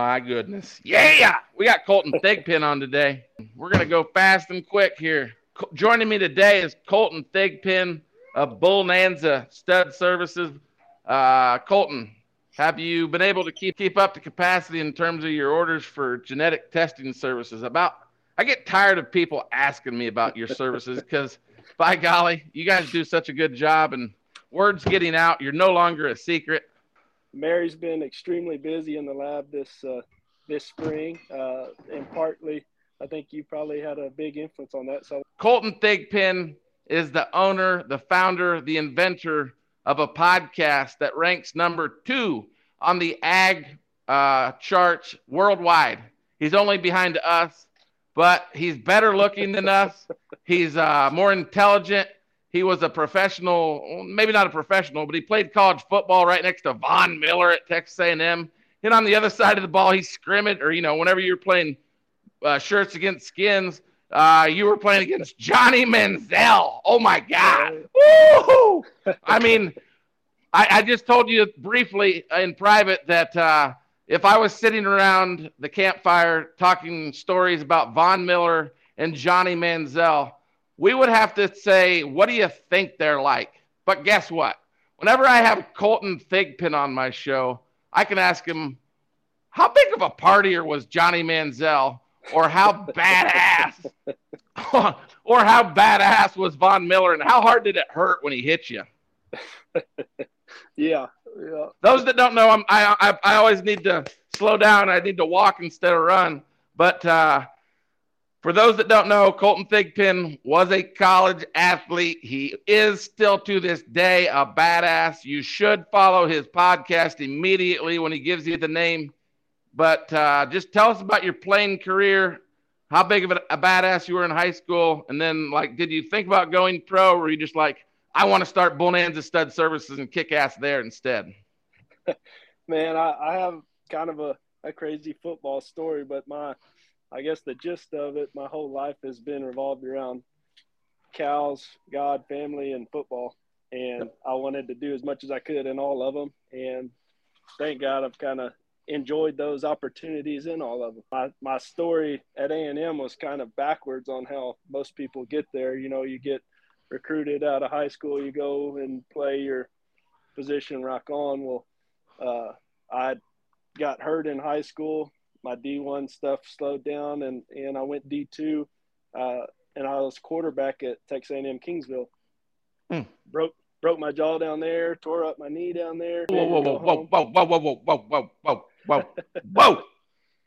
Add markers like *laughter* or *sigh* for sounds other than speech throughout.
my goodness. Yeah, we got Kolten Thigpen on today. We're going to go fast and quick here. Co- joining me today is Kolten Thigpen of Bullnanza Stud Services. Uh, Kolten, have you been able to keep keep up the capacity in terms of your orders for genetic testing services? About I get tired of people asking me about your services because by golly, you guys do such a good job and word's getting out. You're no longer a secret. Mary's been extremely busy in the lab this uh, this spring, uh, and partly I think you probably had a big influence on that. So Kolten Thigpen is the owner, the founder, the inventor of a podcast that ranks number two on the ag uh, charts worldwide. He's only behind us, but he's better looking than us. He's uh, more intelligent. He was a professional, maybe not a professional, but he played college football right next to Von Miller at Texas A&M. And on the other side of the ball, he scrimmaged, or you know, whenever you're playing uh, shirts against skins, uh, you were playing against Johnny Manziel. Oh my God! Woo! I *laughs* mean, I, I, just told you briefly in private that uh, if I was sitting around the campfire talking stories about Von Miller and Johnny Manziel, we would have to say, what do you think they're like? But guess what? Whenever I have Kolten Thigpen on my show, I can ask him, how big of a partier was Johnny Manziel? Or how badass, *laughs* or how badass was Von Miller, and how hard did it hurt when he hit you? *laughs* yeah, yeah. Those that don't know, I'm, I, I, I always need to slow down. I need to walk instead of run. But uh, for those that don't know, Kolten Thigpen was a college athlete. He is still to this day a badass. You should follow his podcast immediately when he gives you the name. But uh, just tell us about your playing career, how big of a, a, badass you were in high school, and then like, did you think about going pro, or were you just like, I want to start Bonanza Stud Services and kick ass there instead? *laughs* Man, I, I have kind of a, a crazy football story, but my I guess the gist of it, my whole life has been revolved around cows, God, family, and football. And I wanted to do as much as I could in all of them. And thank God I've kind of enjoyed those opportunities in all of them. My, my story at A&M was kind of backwards on how most people get there. You know, you get recruited out of high school, you go and play your position, rock on. Well, uh, I got hurt in high school, my D1 stuff slowed down and, and I went D2 uh, and I was quarterback at Texas A&M Kingsville. Hmm. Broke broke my jaw down there, tore up my knee down there. Whoa, whoa, whoa, whoa, whoa, whoa, whoa, whoa, whoa, whoa, whoa, whoa, whoa!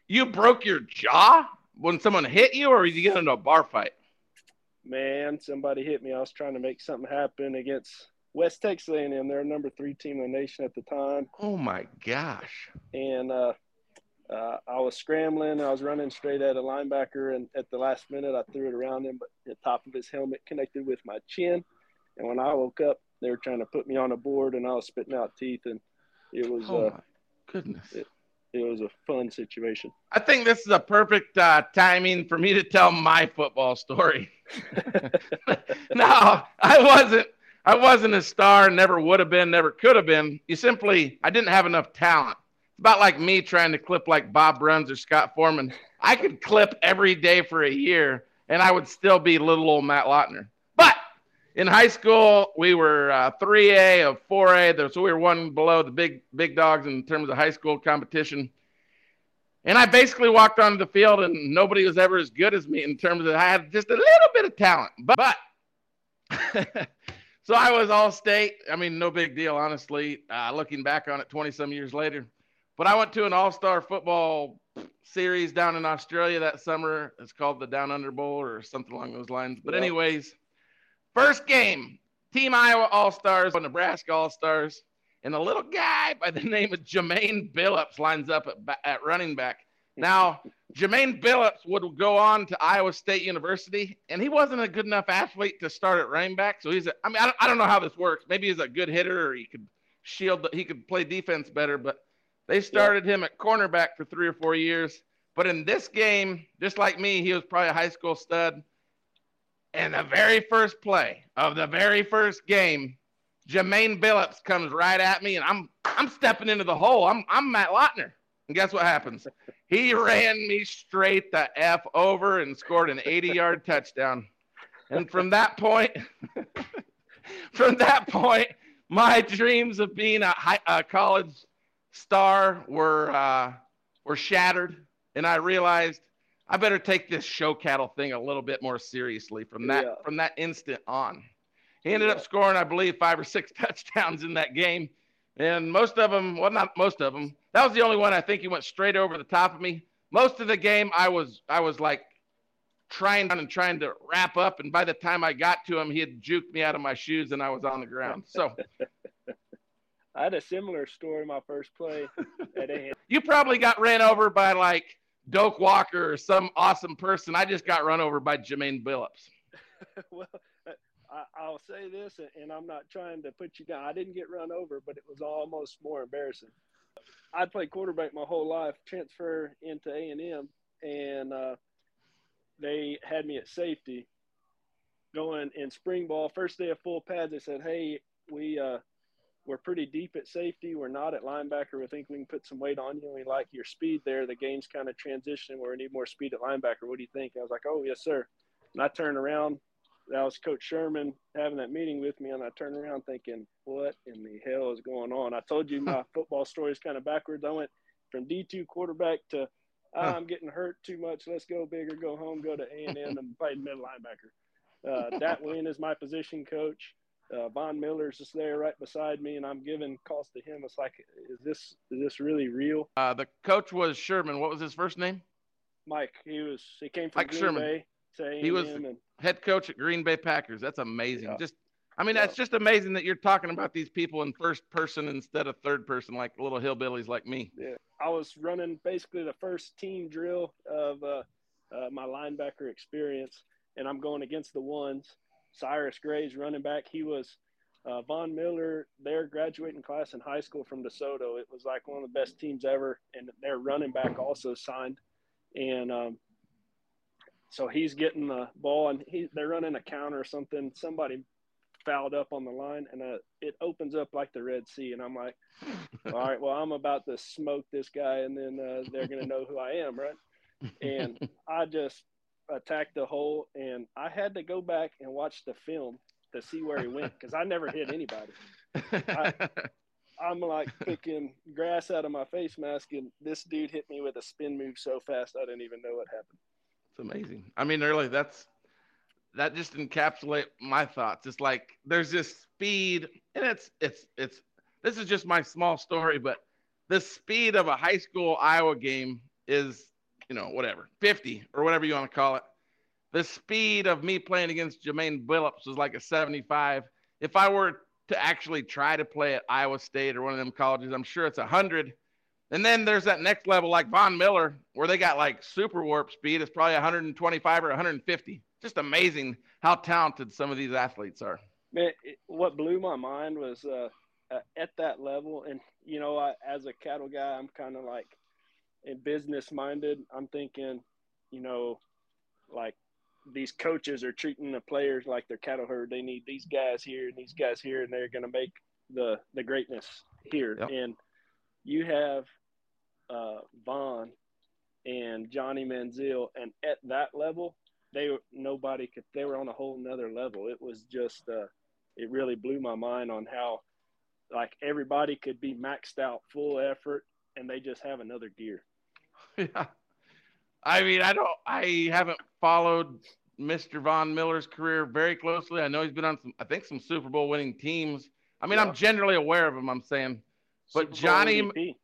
You broke your jaw when someone hit you, or did you get into a bar fight? Man, somebody hit me. I was trying to make something happen against West Texas A&M. They're number three team in the nation at the time. Oh my gosh! And uh, uh, I was scrambling. I was running straight at a linebacker, and at the last minute, I threw it around him, but the top of his helmet connected with my chin. And when I woke up, they were trying to put me on a board, and I was spitting out teeth, and it was oh uh, goodness. It, it, was a fun situation. I think this is a perfect uh, timing for me to tell my football story. *laughs* *laughs* no, I wasn't. I wasn't a star. Never would have been. Never could have been. You simply, I didn't have enough talent about like me trying to clip like Bob Bruns or Scott Foreman. I could clip every day for a year and I would still be little old Matt Lautner. But in high school, we were uh, 3A of 4A, so we were one below the big big dogs in terms of high school competition. And I basically walked onto the field, and nobody was ever as good as me in terms of I had just a little bit of talent. But, but *laughs* so I was all state. I mean, no big deal, honestly. Uh, looking back on it 20 some years later. But I went to an all star football series down in Australia that summer. It's called the Down Under Bowl or something along those lines. But, yep. anyways, first game Team Iowa All Stars, Nebraska All Stars. And a little guy by the *laughs* name of Jermaine Billups lines up at, at running back. Now, Jermaine Billups would go on to Iowa State University, and he wasn't a good enough athlete to start at running back. So he's, a, I mean, I don't, I don't know how this works. Maybe he's a good hitter or he could shield, he could play defense better. But they started him at cornerback for three or four years. But in this game, just like me, he was probably a high school stud. And the very first play of the very first game, Jermaine Billups comes right at me, and I'm I'm stepping into the hole. I'm I'm Matt Lautner. And guess what happens? He ran me straight the F over and scored an 80 yard touchdown. And from that point, *laughs* from that point, my dreams of being a, high, a college star were uh, were shattered, and I realized I better take this show cattle thing a little bit more seriously from that yeah. from that instant on. He ended yeah. up scoring, I believe, five or six *laughs* touchdowns in that game, and most of them, well, not most of them. That was the only one I think he went straight over the top of me. Most of the game, I was I was like trying and trying to wrap up, and by the time I got to him, he had juked me out of my shoes, and I was on the ground. So. *laughs* I had a similar story my first play *laughs* at A. you probably got ran over by like Doak Walker or some awesome person. I just got run over by Jermaine Billups. *laughs* well, I, will say this, and I'm not trying to put you down. I didn't get run over, but it was almost more embarrassing. I'd played quarterback my whole life, transfer into A and M, and uh, they had me at safety. Going in spring ball, first day of full pads, they said, "Hey, we uh, we're pretty deep at safety. We're not at linebacker. We think we can put some weight on you. We like your speed there. The game's kind of transitioning where we need more speed at linebacker. What do you think? I was like, oh, yes, sir. And I turned around. That was Coach Sherman having that meeting with me. And I turned around thinking, what in the hell is going on? I told you my football story is kind of backwards. I went from D2 quarterback to ah, I'm getting hurt too much. Let's go bigger, go home, go to A&M and play middle linebacker. Uh, Dat Nguyen *laughs* is my position coach uh, Von Miller's just there right beside me, and I'm giving calls to him. It's like, is this is this really real? Uh, the coach was Sherman. What was his first name? Mike. He was. He came from Mike Green Sherman. Bay. he was and, head coach at Green Bay Packers. That's amazing. Yeah. Just, I mean, yeah. that's just amazing that you're talking about these people in first person instead of third person, like little hillbillies like me. Yeah, I was running basically the first team drill of uh, uh, my linebacker experience, and I'm going against the ones Cyrus Gray's running back. He was uh, Von Miller, their graduating class in high school from DeSoto. It was like one of the best teams ever, and their running back also signed. And um, so he's getting the ball, and he, they're running a counter or something. Somebody fouled up on the line, and uh, it opens up like the Red Sea. And I'm like, *laughs* all right, well, I'm about to smoke this guy, and then uh, they're going to know who I am, right? And *laughs* I just attacked the hole, and I had to go back and watch the film to see where he went because I never hit anybody. I, I'm like picking grass out of my face mask, and this dude hit me with a spin move so fast I didn't even know what happened. It's amazing. I mean, really, that's that just encapsulate my thoughts. It's like there's this speed, and it's it's it's. This is just my small story, but the speed of a high school Iowa game is you know, whatever, 50 or whatever you want to call it. The speed of me playing against Jermaine Billups was like a 75. If I were to actually try to play at Iowa State or one of them colleges, I'm sure it's 100. And then there's that next level like Von Miller where they got like super warp speed. It's probably 125 or 150. Just amazing how talented some of these athletes are. Man, what blew my mind was uh, at that level. And, you know, I, as a cattle guy, I'm kind of like – and business minded, I'm thinking, you know, like these coaches are treating the players like they're cattle herd. They need these guys here and these guys here, and they're going to make the the greatness here. Yep. And you have uh, Von and Johnny Manziel, and at that level, they nobody could. They were on a whole nother level. It was just, uh, it really blew my mind on how, like everybody could be maxed out, full effort, and they just have another gear. *laughs* yeah. I mean, I don't. I haven't followed Mr. Von Miller's career very closely. I know he's been on some, I think, some Super Bowl winning teams. I mean, yeah. I'm generally aware of him. I'm saying, but Johnny,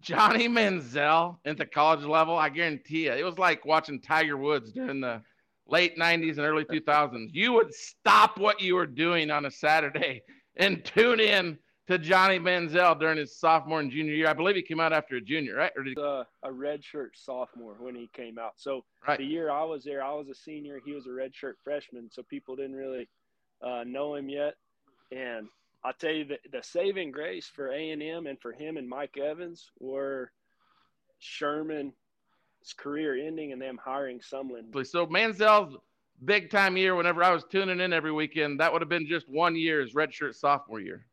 Johnny Manziel at the college level, I guarantee you, it was like watching Tiger Woods during the late '90s and early 2000s. You would stop what you were doing on a Saturday and tune in to Johnny Manziel during his sophomore and junior year. I believe he came out after a junior, right? Or did he... uh, a redshirt sophomore when he came out. So right. the year I was there, I was a senior. He was a redshirt freshman, so people didn't really uh, know him yet. And I'll tell you the, the saving grace for A and M and for him and Mike Evans were Sherman's career ending and them hiring Sumlin. So Manziel's big time year. Whenever I was tuning in every weekend, that would have been just one year's redshirt sophomore year.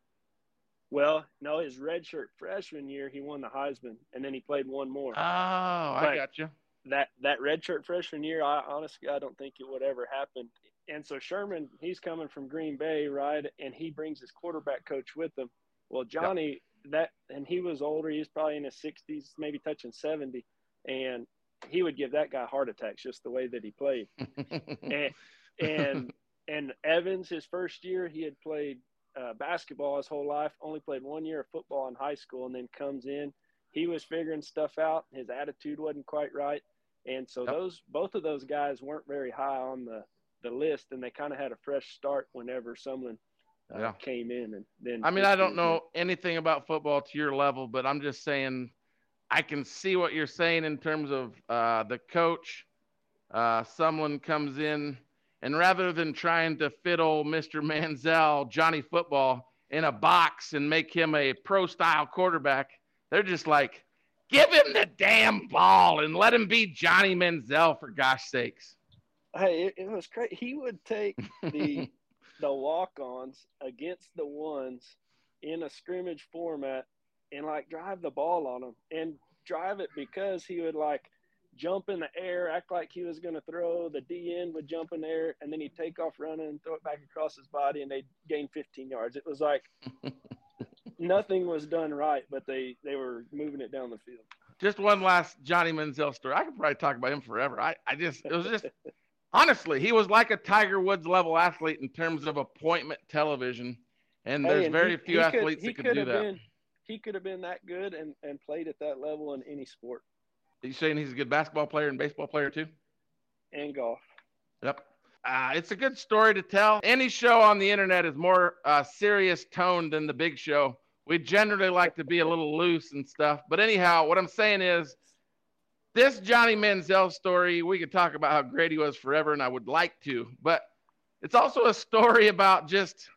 Well, no, his redshirt freshman year, he won the Heisman, and then he played one more. Oh, I got you. That that redshirt freshman year, I honestly, I don't think it would ever happen. And so Sherman, he's coming from Green Bay, right? And he brings his quarterback coach with him. Well, Johnny, yep. that and he was older. He was probably in his sixties, maybe touching seventy, and he would give that guy heart attacks just the way that he played. *laughs* and and and Evans, his first year, he had played uh, basketball his whole life, only played one year of football in high school, and then comes in. He was figuring stuff out. His attitude wasn't quite right, and so yep. those both of those guys weren't very high on the the list, and they kind of had a fresh start whenever someone uh, yeah. came in. And then I mean, I don't know anything about football to your level, but I'm just saying I can see what you're saying in terms of uh, the coach. Uh, someone comes in and rather than trying to fit old Mr. Manziel, Johnny Football, in a box and make him a pro style quarterback, they're just like, give him the damn ball and let him be Johnny Manziel for gosh sakes. Hey, it, it was great. He would take the *laughs* the walk ons against the ones in a scrimmage format and like drive the ball on them and drive it because he would like jump in the air, act like he was going to throw. The DN would jump in there, and then he'd take off running and throw it back across his body, and they'd gain 15 yards. It was like *laughs* nothing was done right, but they they were moving it down the field. Just one last Johnny Manziel story. I could probably talk about him forever. I, I just it was just *laughs* honestly, he was like a Tiger Woods level athlete in terms of appointment television, and there's and very he, few he athletes could, that could do that. Been, he could have been that good and, and played at that level in any sport. You saying he's a good basketball player and baseball player too? And golf. Yep. Uh, it's a good story to tell. Any show on the internet is more uh, serious tone than the big show. We generally like to be a little loose and stuff. But anyhow, what I'm saying is this Johnny Manziel story, we could talk about how great he was forever, and I would like to. But it's also a story about just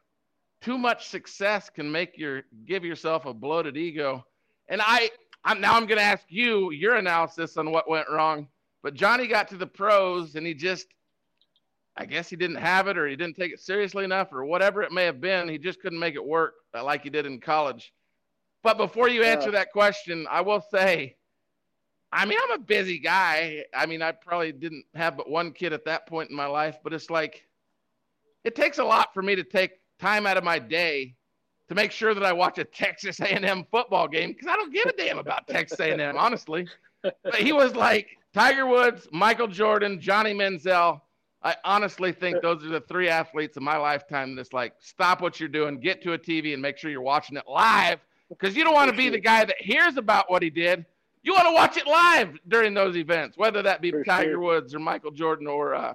too much success can make your give yourself a bloated ego. And I I'm, now I'm going to ask you your analysis on what went wrong. But Johnny got to the pros and he just, I guess he didn't have it or he didn't take it seriously enough or whatever it may have been. He just couldn't make it work uh, like he did in college. But before you answer that question, I will say, I mean, I'm a busy guy. I mean, I probably didn't have but one kid at that point in my life, but it's like, it takes a lot for me to take time out of my day to make sure that I watch a Texas A&M football game because I don't give a damn about Texas A&M, *laughs* honestly. But he was like Tiger Woods, Michael Jordan, Johnny Manziel. I honestly think those are the three athletes in my lifetime that's like, stop what you're doing, get to a TV and make sure you're watching it live because you don't want to be the guy that hears about what he did. You want to watch it live during those events, whether that be For Tiger sure. Woods or Michael Jordan or uh,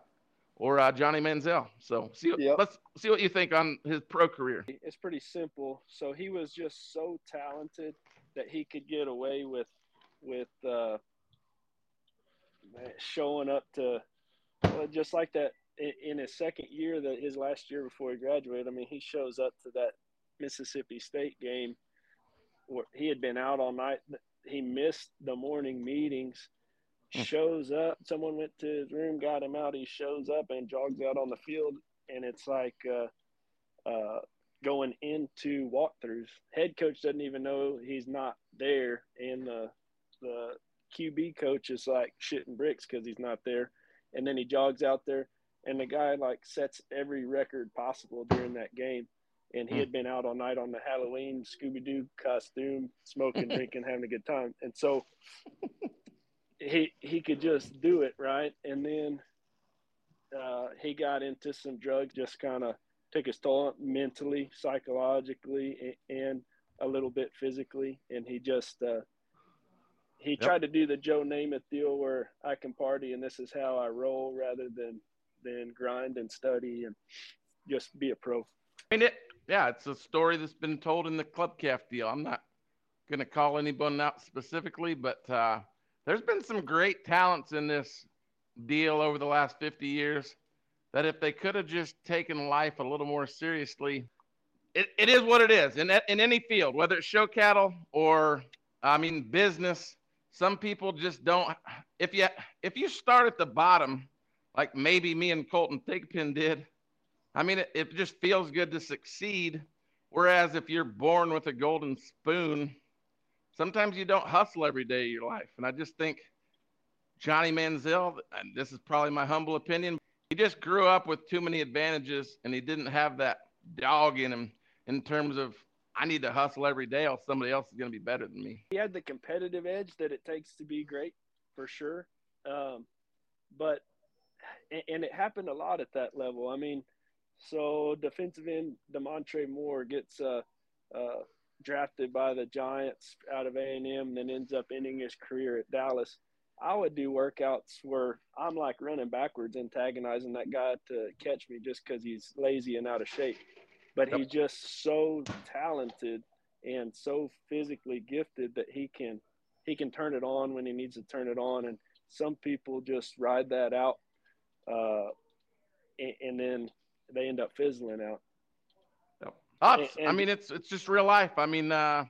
or uh, Johnny Manziel. So see, yep. let's see what you think on his pro career. It's pretty simple. So he was just so talented that he could get away with with uh, showing up to uh, just like that in, in his second year, that his last year before he graduated. I mean, he shows up to that Mississippi State game. Where he had been out all night. He missed the morning meetings. Shows up. Someone went to his room, got him out. He shows up and jogs out on the field, and it's like uh, uh, going into walkthroughs. Head coach doesn't even know he's not there, and the the QB coach is like shitting bricks because he's not there. And then he jogs out there, and the guy like sets every record possible during that game. And he hmm. had been out all night on the Halloween Scooby Doo costume, smoking, *laughs* drinking, having a good time. And so *laughs* he he could just do it right, and then uh, he got into some drugs, just kind of took his toll mentally, psychologically, and a little bit physically, and he just uh, he yep. tried to do the Joe Namath deal where I can party and this is how I roll, rather than than grind and study and just be a pro. I mean, it, yeah, it's a story that's been told in the Club Calf deal. I'm not going to call anyone out specifically, but uh, there's been some great talents in this deal over the last 50 years that if they could have just taken life a little more seriously, it, it is what it is in, in any field, whether it's show cattle or, I mean, business. Some people just don't. If you if you start at the bottom, like maybe me and Kolten Thigpen did, I mean, it, it just feels good to succeed. Whereas if you're born with a golden spoon, sometimes you don't hustle every day of your life. And I just think Johnny Manziel, and this is probably my humble opinion, he just grew up with too many advantages and he didn't have that dog in him in terms of I need to hustle every day or somebody else is going to be better than me. He had the competitive edge that it takes to be great for sure. Um, but, and it happened a lot at that level. I mean, so defensive end Damontre Moore gets uh, uh, drafted by the Giants out of A&M then ends up ending his career at Dallas. I would do workouts where I'm like running backwards, antagonizing that guy to catch me just because he's lazy and out of shape. But yep. he's just so talented and so physically gifted that he can he can turn it on when he needs to turn it on. And some people just ride that out, uh, and, and then they end up fizzling out. Yep. And, I mean, it's it's just real life. I mean, uh,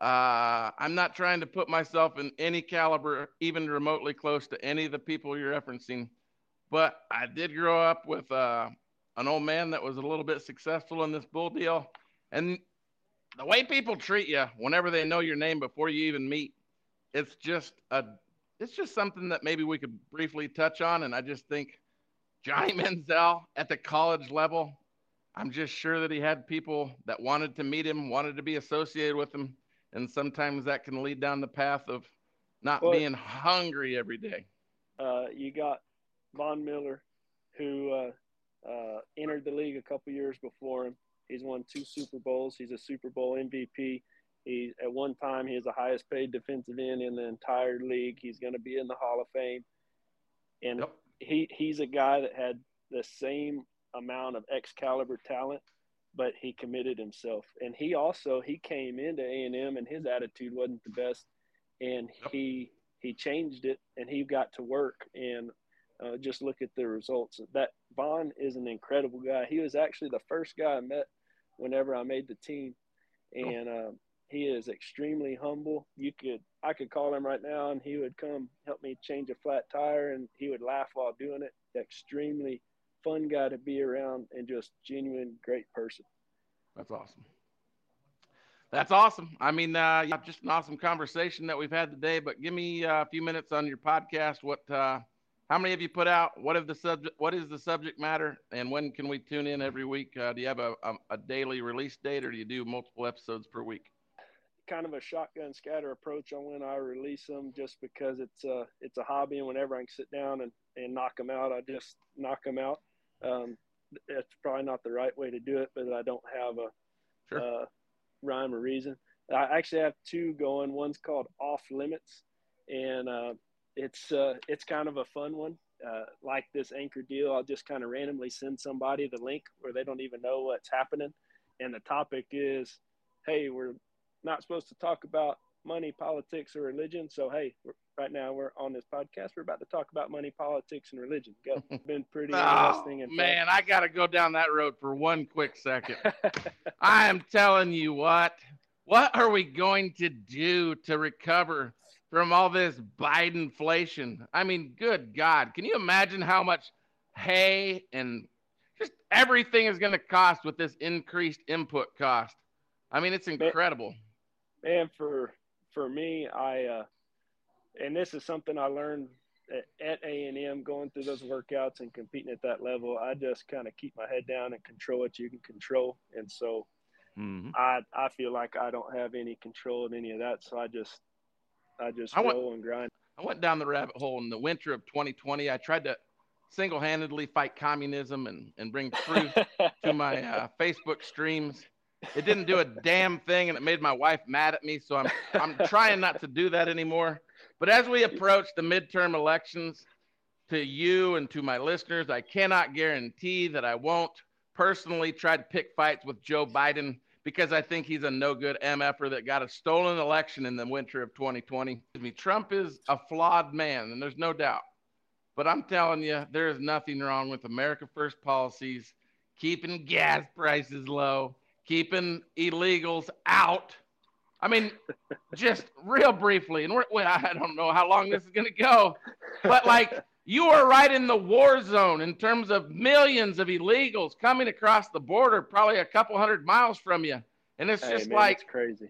uh, I'm not trying to put myself in any caliber, even remotely close to any of the people you're referencing, but I did grow up with uh, an old man that was a little bit successful in this bull deal, and the way people treat you whenever they know your name before you even meet, it's just a it's just something that maybe we could briefly touch on. And I just think Johnny *laughs* Manziel at the college level, I'm just sure that he had people that wanted to meet him, wanted to be associated with him and sometimes that can lead down the path of not well, being hungry every day. Uh, you got Von Miller, who uh, uh, entered the league a couple years before him. He's won two Super Bowls. He's a Super Bowl MVP. He at one time he is the highest paid defensive end in the entire league. He's going to be in the Hall of Fame, and yep. he he's a guy that had the same amount of Excalibur talent but he committed himself. And he also he came into A and M, and his attitude wasn't the best, and yep. he he changed it, and he got to work. And uh, just look at the results. That Von is an incredible guy. He was actually the first guy I met whenever I made the team, and uh, he is extremely humble. You could I could call him right now, and he would come help me change a flat tire, and he would laugh while doing it. Extremely fun guy to be around and just genuine great person. That's awesome. That's awesome. I mean, uh, just an awesome conversation that we've had today. But give me uh, a few minutes on your podcast. What, uh, how many have you put out? What of the subject? What is the subject matter? And when can we tune in every week? Uh, do you have a, a, a, daily release date, or do you do multiple episodes per week? Kind of a shotgun scatter approach on when I release them, just because it's a it's a hobby, and whenever I can sit down and, and knock them out, I just knock them out. Um, it's probably not the right way to do it, but I don't have a sure. uh, rhyme or reason. I actually have two going. One's called Off Limits, and uh, it's uh, it's kind of a fun one. Uh, like this anchor deal, I'll just kind of randomly send somebody the link where they don't even know what's happening, and the topic is, hey, we're not supposed to talk about money, politics, or religion. So hey, right now we're on this podcast. We're about to talk about money, politics, and religion. Go. *laughs* been pretty oh, interesting. And man. I got to go down that road for one quick second. *laughs* I am telling you what. What are we going to do to recover from all this Biden inflation? I mean, good God, can you imagine how much hay and just everything is going to cost with this increased input cost? I mean, it's incredible. Man, for for me, I uh, and this is something I learned at A and M, going through those workouts and competing at that level. I just kind of keep my head down and control what you can control, and so mm-hmm. I I feel like I don't have any control of any of that. So I just I just I roll went, and grind. I went down the rabbit hole in the winter of 2020. I tried to single-handedly fight communism and and bring truth *laughs* to my uh, Facebook streams. It didn't do a damn thing, and it made my wife mad at me. So I'm I'm trying not to do that anymore. But as we approach the midterm elections, to you and to my listeners, I cannot guarantee that I won't personally try to pick fights with Joe Biden because I think he's a no good MFer that got a stolen election in the winter of 2020. I mean, Trump is a flawed man, and there's no doubt. But I'm telling you, there is nothing wrong with America First policies, keeping gas prices low, keeping illegals out I mean, just real briefly, and we're, I don't know how long this is going to go, but like you are right in the war zone in terms of millions of illegals coming across the border, probably a couple hundred miles from you. And it's Hey, just man, like it's crazy.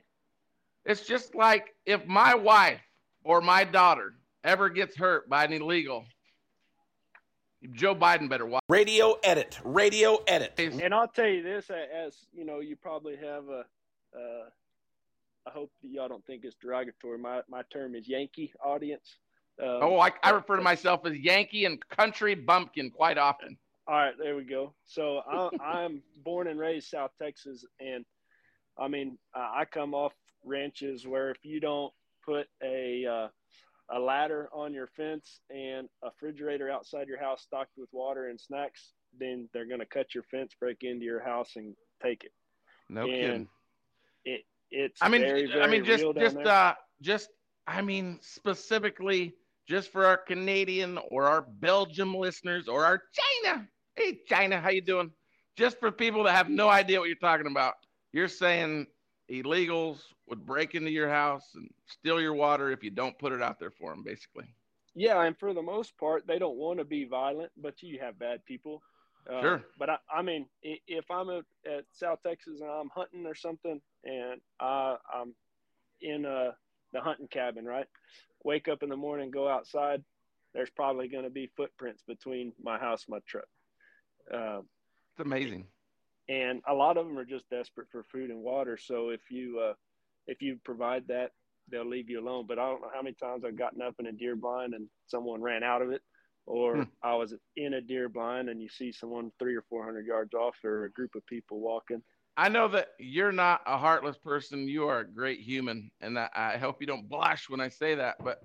it's just like if my wife or my daughter ever gets hurt by an illegal, Joe Biden better watch. Radio edit. Radio edit. And I'll tell you this, as you know, you probably have a. Uh, I hope that y'all don't think it's derogatory. My my term is Yankee audience. Um, Oh, I, I refer to myself as Yankee and country bumpkin quite often. All right, there we go. So I, *laughs* I'm born and raised South Texas, and I mean uh, I come off ranches where if you don't put a uh, a ladder on your fence and a refrigerator outside your house stocked with water and snacks, then they're going to cut your fence, break into your house, and take it. No And kidding. It it's I mean, very, very I mean, just just there. uh, just I mean, specifically just for our Canadian or our Belgium listeners or our China. Hey, China, how you doing? Just for people that have no idea what you're talking about, you're saying illegals would break into your house and steal your water if you don't put it out there for them, basically. Yeah, and for the most part, they don't want to be violent, but you have bad people. Uh, Sure. But I, I mean, if I'm at, at South Texas and I'm hunting or something, and uh, I'm in uh, the hunting cabin, right? Wake up in the morning, go outside. There's probably going to be footprints between my house and my truck. Uh, It's amazing. and a lot of them are just desperate for food and water. So if you uh, if you provide that, they'll leave you alone. But I don't know how many times I've gotten up in a deer blind and someone ran out of it, or Hmm. I was in a deer blind and you see someone three or four hundred yards off, or a group of people walking. I know that you're not a heartless person. You are a great human, and I, I hope you don't blush when I say that. But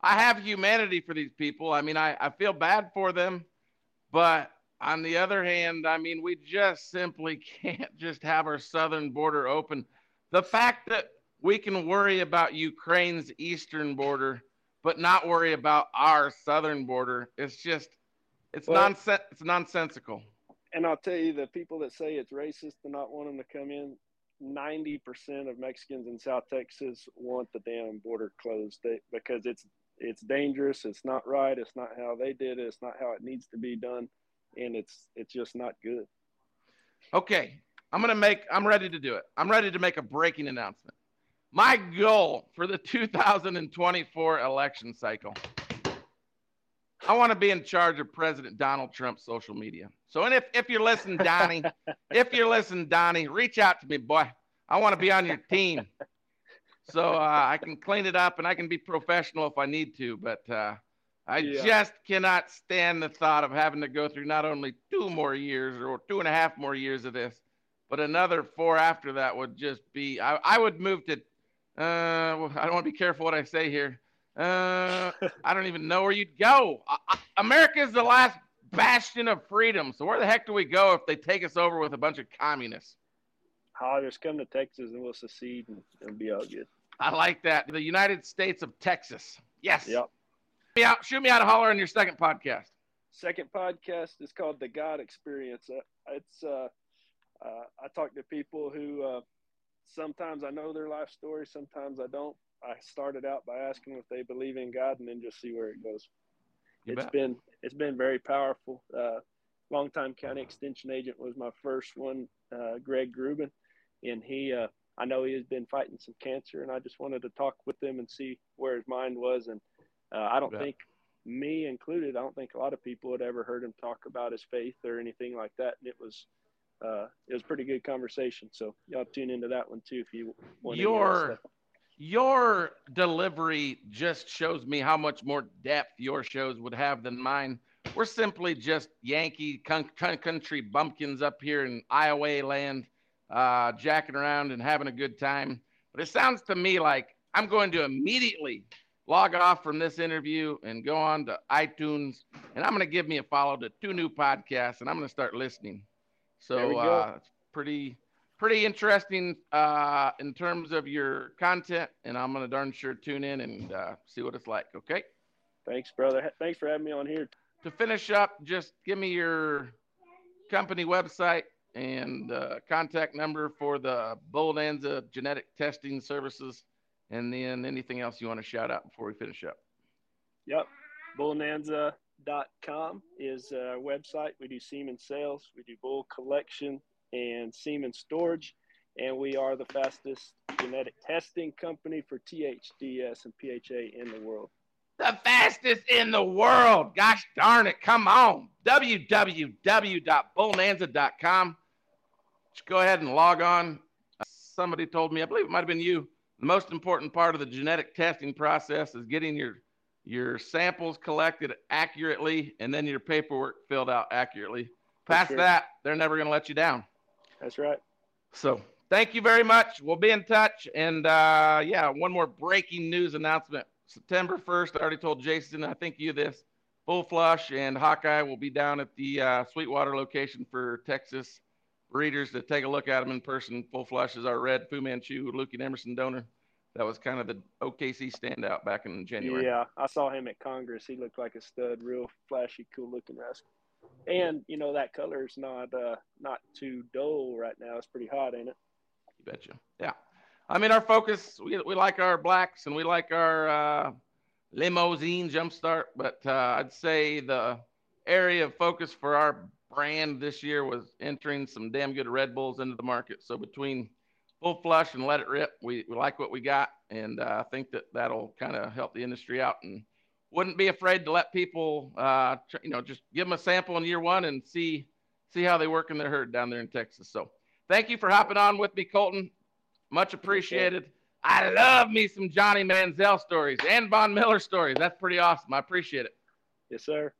I have humanity for these people. I mean, I, I feel bad for them, but on the other hand, I mean, we just simply *laughs* can't just have our southern border open. The fact that we can worry about Ukraine's eastern border, but not worry about our southern border, it's just, it's Well- nonsense. It's nonsensical. And I'll tell you, the people that say it's racist to not want them to come in, ninety percent of Mexicans in South Texas want the damn border closed they, because it's it's dangerous. It's not right. It's not how they did it. It's not how it needs to be done, and it's it's just not good. Okay, I'm gonna make. I'm ready to do it. I'm ready to make a breaking announcement. My goal for the 2024 election cycle. I want to be in charge of President Donald Trump's social media. So, and if if you're listening, Donnie, *laughs* if you're listening, Donnie, reach out to me, boy. I want to be on your team, so uh, I can clean it up and I can be professional if I need to. But uh, I Yeah. just cannot stand the thought of having to go through not only two more years or two and a half more years of this, but another four after that would just be. I, I would move to. Uh, well, I don't want to be careful what I say here. Uh, *laughs* I don't even know where you'd go. I, I, America is the last bastion of freedom. So where the heck do we go if they take us over with a bunch of communists? I'll just come to Texas and we'll secede and it'll be all good. I like that. The United States of Texas. Yes. Yep. Shoot me out, shoot me out a holler on your second podcast. Second podcast is called The God Experience. Uh, It's uh, uh, I talk to people who uh, sometimes I know their life story, sometimes I don't. I started out by asking if they believe in God, and then just see where it goes. You It's bet. been it's been very powerful. Uh, longtime county extension agent was my first one, uh, Greg Grubin, and he uh, I know he has been fighting some cancer, and I just wanted to talk with him and see where his mind was. And uh, I don't Yeah. think me included, I don't think a lot of people had ever heard him talk about his faith or anything like that. And it was uh, it was a pretty good conversation. So y'all tune into that one too if you want. any of that Your your delivery just shows me how much more depth your shows would have than mine. We're simply just Yankee con- con- country bumpkins up here in Iowa land, uh, jacking around and having a good time. But it sounds to me like I'm going to immediately log off from this interview and go on to iTunes, and I'm going to give me a follow to two new podcasts, and I'm going to start listening. So uh, it's pretty pretty interesting uh, in terms of your content, and I'm gonna darn sure tune in and uh, see what it's like. Okay. Thanks, brother. Thanks for having me on here. To finish up, just give me your company website and uh, contact number for the Bonanza genetic testing services, and then anything else you want to shout out before we finish up. Yep. Bullnanza.com is our website. We do semen sales, we do bull collection and semen storage. and we are the fastest genetic testing company for THDS and PHA in the world. The fastest in the world. Gosh darn it. Come on. www.bonanza.com. Just go ahead and log on. Somebody told me, I believe it might have been you, the most important part of the genetic testing process is getting your your samples collected accurately and then your paperwork filled out accurately. Past sure. that, they're never going to let you down. That's right. So thank you very much. We'll be in touch. And uh, yeah, one more breaking news announcement. September 1st, I already told Jason, I think you this. Full Flush and Hawkeye will be down at the uh, Sweetwater location for Texas breeders to take a look at them in person. Full Flush is our red Fu Manchu, Luke and Emerson donor that was kind of the OKC standout back in January. Yeah, I saw him at Congress. He looked like a stud, real flashy, cool looking rascal. And you know that color's not uh not too dull right now. It's pretty hot, ain't it? You betcha. Yeah. I mean, our focus we we like our blacks and we like our uh, Limousin jumpstart, but uh, I'd say the area of focus for our brand this year was entering some damn good Red Bulls into the market. So between full flush and let it rip. We, we like what we got, and uh, I think that that'll kind of help the industry out. And wouldn't be afraid to let people, uh, tr- you know, just give them a sample in year one and see see how they work in their herd down there in Texas. So thank you for hopping on with me, Kolten. Much appreciated. I love me some Johnny Manziel stories and Von Miller stories. That's pretty awesome. I appreciate it. Yes, sir.